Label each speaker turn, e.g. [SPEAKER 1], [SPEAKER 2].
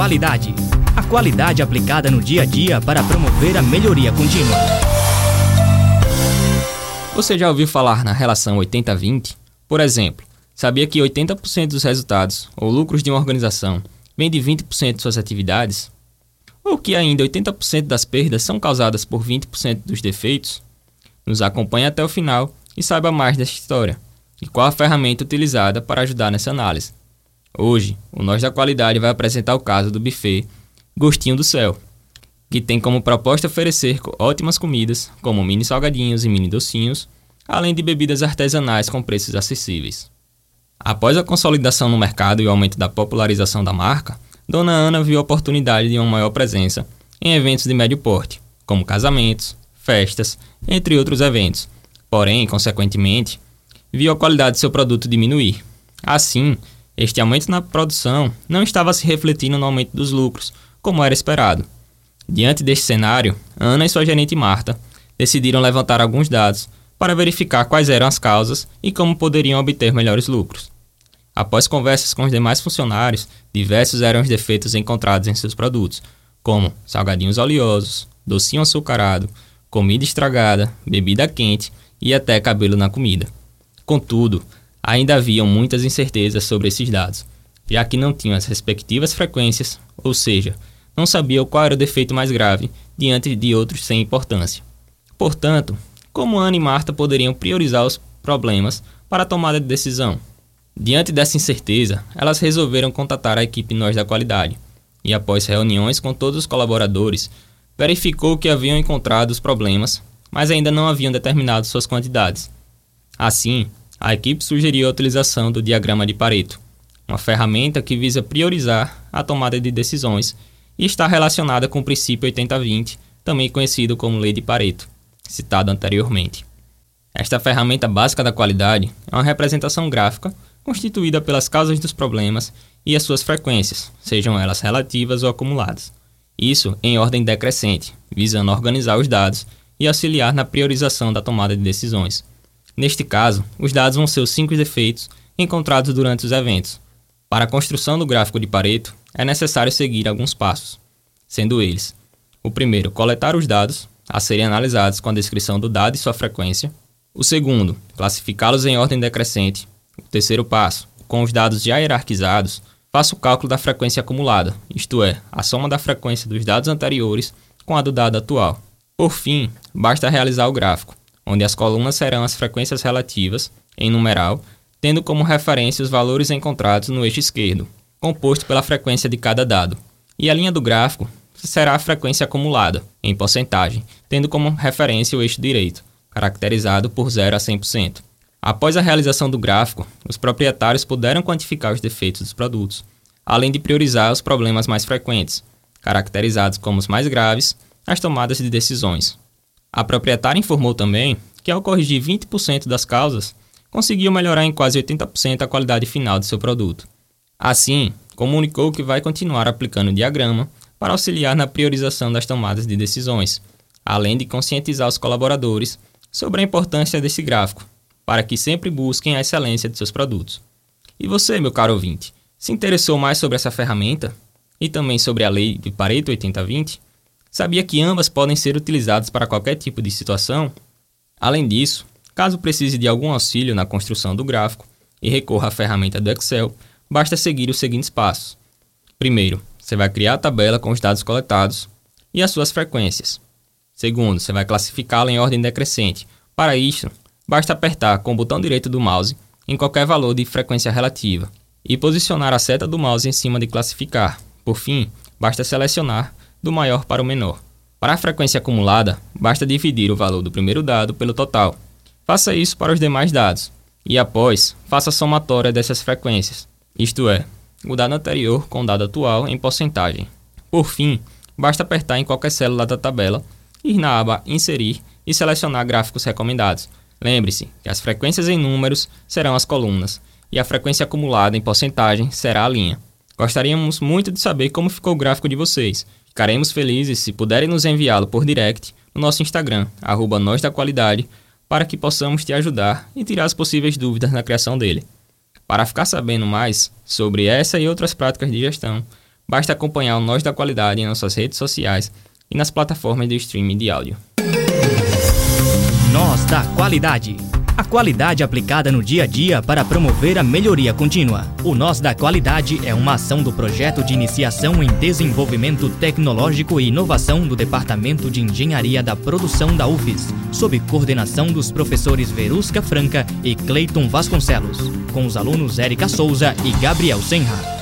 [SPEAKER 1] qualidade. A qualidade aplicada no dia a dia para promover a melhoria contínua.
[SPEAKER 2] Você já ouviu falar na relação 80-20? Por exemplo, sabia que 80% dos resultados ou lucros de uma organização vem de 20% de suas atividades? Ou que ainda 80% das perdas são causadas por 20% dos defeitos? Nos acompanhe até o final e saiba mais desta história e qual a ferramenta utilizada para ajudar nessa análise. Hoje, o Nós da Qualidade vai apresentar o caso do buffet Gostinho do Céu, que tem como proposta oferecer ótimas comidas, como mini salgadinhos e mini docinhos, além de bebidas artesanais com preços acessíveis. Após a consolidação no mercado e o aumento da popularização da marca, Dona Ana viu a oportunidade de uma maior presença em eventos de médio porte, como casamentos, festas, entre outros eventos. Porém, consequentemente, viu a qualidade de seu produto diminuir. Assim, este aumento na produção não estava se refletindo no aumento dos lucros, como era esperado. Diante deste cenário, Ana e sua gerente Marta decidiram levantar alguns dados para verificar quais eram as causas e como poderiam obter melhores lucros. Após conversas com os demais funcionários, diversos eram os defeitos encontrados em seus produtos, como salgadinhos oleosos, docinho açucarado, comida estragada, bebida quente e até cabelo na comida. Contudo, ainda haviam muitas incertezas sobre esses dados, já que não tinham as respectivas frequências, ou seja, não sabiam qual era o defeito mais grave diante de outros sem importância. Portanto, como Ana e Marta poderiam priorizar os problemas para a tomada de decisão? Diante dessa incerteza, elas resolveram contatar a equipe Nós da Qualidade e, após reuniões com todos os colaboradores, verificou que haviam encontrado os problemas, mas ainda não haviam determinado suas quantidades. Assim, a equipe sugeriu a utilização do diagrama de Pareto, uma ferramenta que visa priorizar a tomada de decisões e está relacionada com o princípio 80-20, também conhecido como Lei de Pareto, citado anteriormente. Esta ferramenta básica da qualidade é uma representação gráfica constituída pelas causas dos problemas e as suas frequências, sejam elas relativas ou acumuladas. Isso em ordem decrescente, visando organizar os dados e auxiliar na priorização da tomada de decisões. Neste caso, os dados vão ser os cinco defeitos encontrados durante os eventos. Para a construção do gráfico de Pareto, é necessário seguir alguns passos, sendo eles: o primeiro, coletar os dados, a serem analisados com a descrição do dado e sua frequência. O segundo, classificá-los em ordem decrescente. O terceiro passo, com os dados já hierarquizados, faça o cálculo da frequência acumulada, isto é, a soma da frequência dos dados anteriores com a do dado atual. Por fim, basta realizar o gráfico onde as colunas serão as frequências relativas, em numeral, tendo como referência os valores encontrados no eixo esquerdo, composto pela frequência de cada dado. E a linha do gráfico será a frequência acumulada, em porcentagem, tendo como referência o eixo direito, caracterizado por 0 a 100%. Após a realização do gráfico, os proprietários puderam quantificar os defeitos dos produtos, além de priorizar os problemas mais frequentes, caracterizados como os mais graves, nas tomadas de decisões. A proprietária informou também que, ao corrigir 20% das causas, conseguiu melhorar em quase 80% a qualidade final de seu produto. Assim, comunicou que vai continuar aplicando o diagrama para auxiliar na priorização das tomadas de decisões, além de conscientizar os colaboradores sobre a importância desse gráfico, para que sempre busquem a excelência de seus produtos. E você, meu caro ouvinte, se interessou mais sobre essa ferramenta e também sobre a lei de Pareto 80-20? Sabia que ambas podem ser utilizadas para qualquer tipo de situação? Além disso, caso precise de algum auxílio na construção do gráfico e recorra à ferramenta do Excel, basta seguir os seguintes passos. Primeiro, você vai criar a tabela com os dados coletados e as suas frequências. Segundo, você vai classificá-la em ordem decrescente. Para isso, basta apertar com o botão direito do mouse em qualquer valor de frequência relativa e posicionar a seta do mouse em cima de classificar. Por fim, basta selecionar do maior para o menor. Para a frequência acumulada, basta dividir o valor do primeiro dado pelo total. Faça isso para os demais dados. E após, faça a somatória dessas frequências, isto é, o dado anterior com o dado atual em porcentagem. Por fim, basta apertar em qualquer célula da tabela, ir na aba Inserir e selecionar gráficos recomendados. Lembre-se que as frequências em números serão as colunas e a frequência acumulada em porcentagem será a linha. Gostaríamos muito de saber como ficou o gráfico de vocês. Ficaremos felizes se puderem nos enviá-lo por direct no nosso Instagram, arroba nós da qualidade, para que possamos te ajudar e tirar as possíveis dúvidas na criação dele. Para ficar sabendo mais sobre essa e outras práticas de gestão, Basta acompanhar o Nós da Qualidade em nossas redes sociais e nas plataformas de streaming de áudio.
[SPEAKER 1] Nós da Qualidade. A qualidade aplicada no dia a dia para promover a melhoria contínua. O Nós da Qualidade é uma ação do projeto de iniciação em desenvolvimento tecnológico e inovação do Departamento de Engenharia da Produção da UFES, sob coordenação dos professores Verusca Franca e Cleiton Vasconcelos, com os alunos Érica Souza e Gabriel Senra.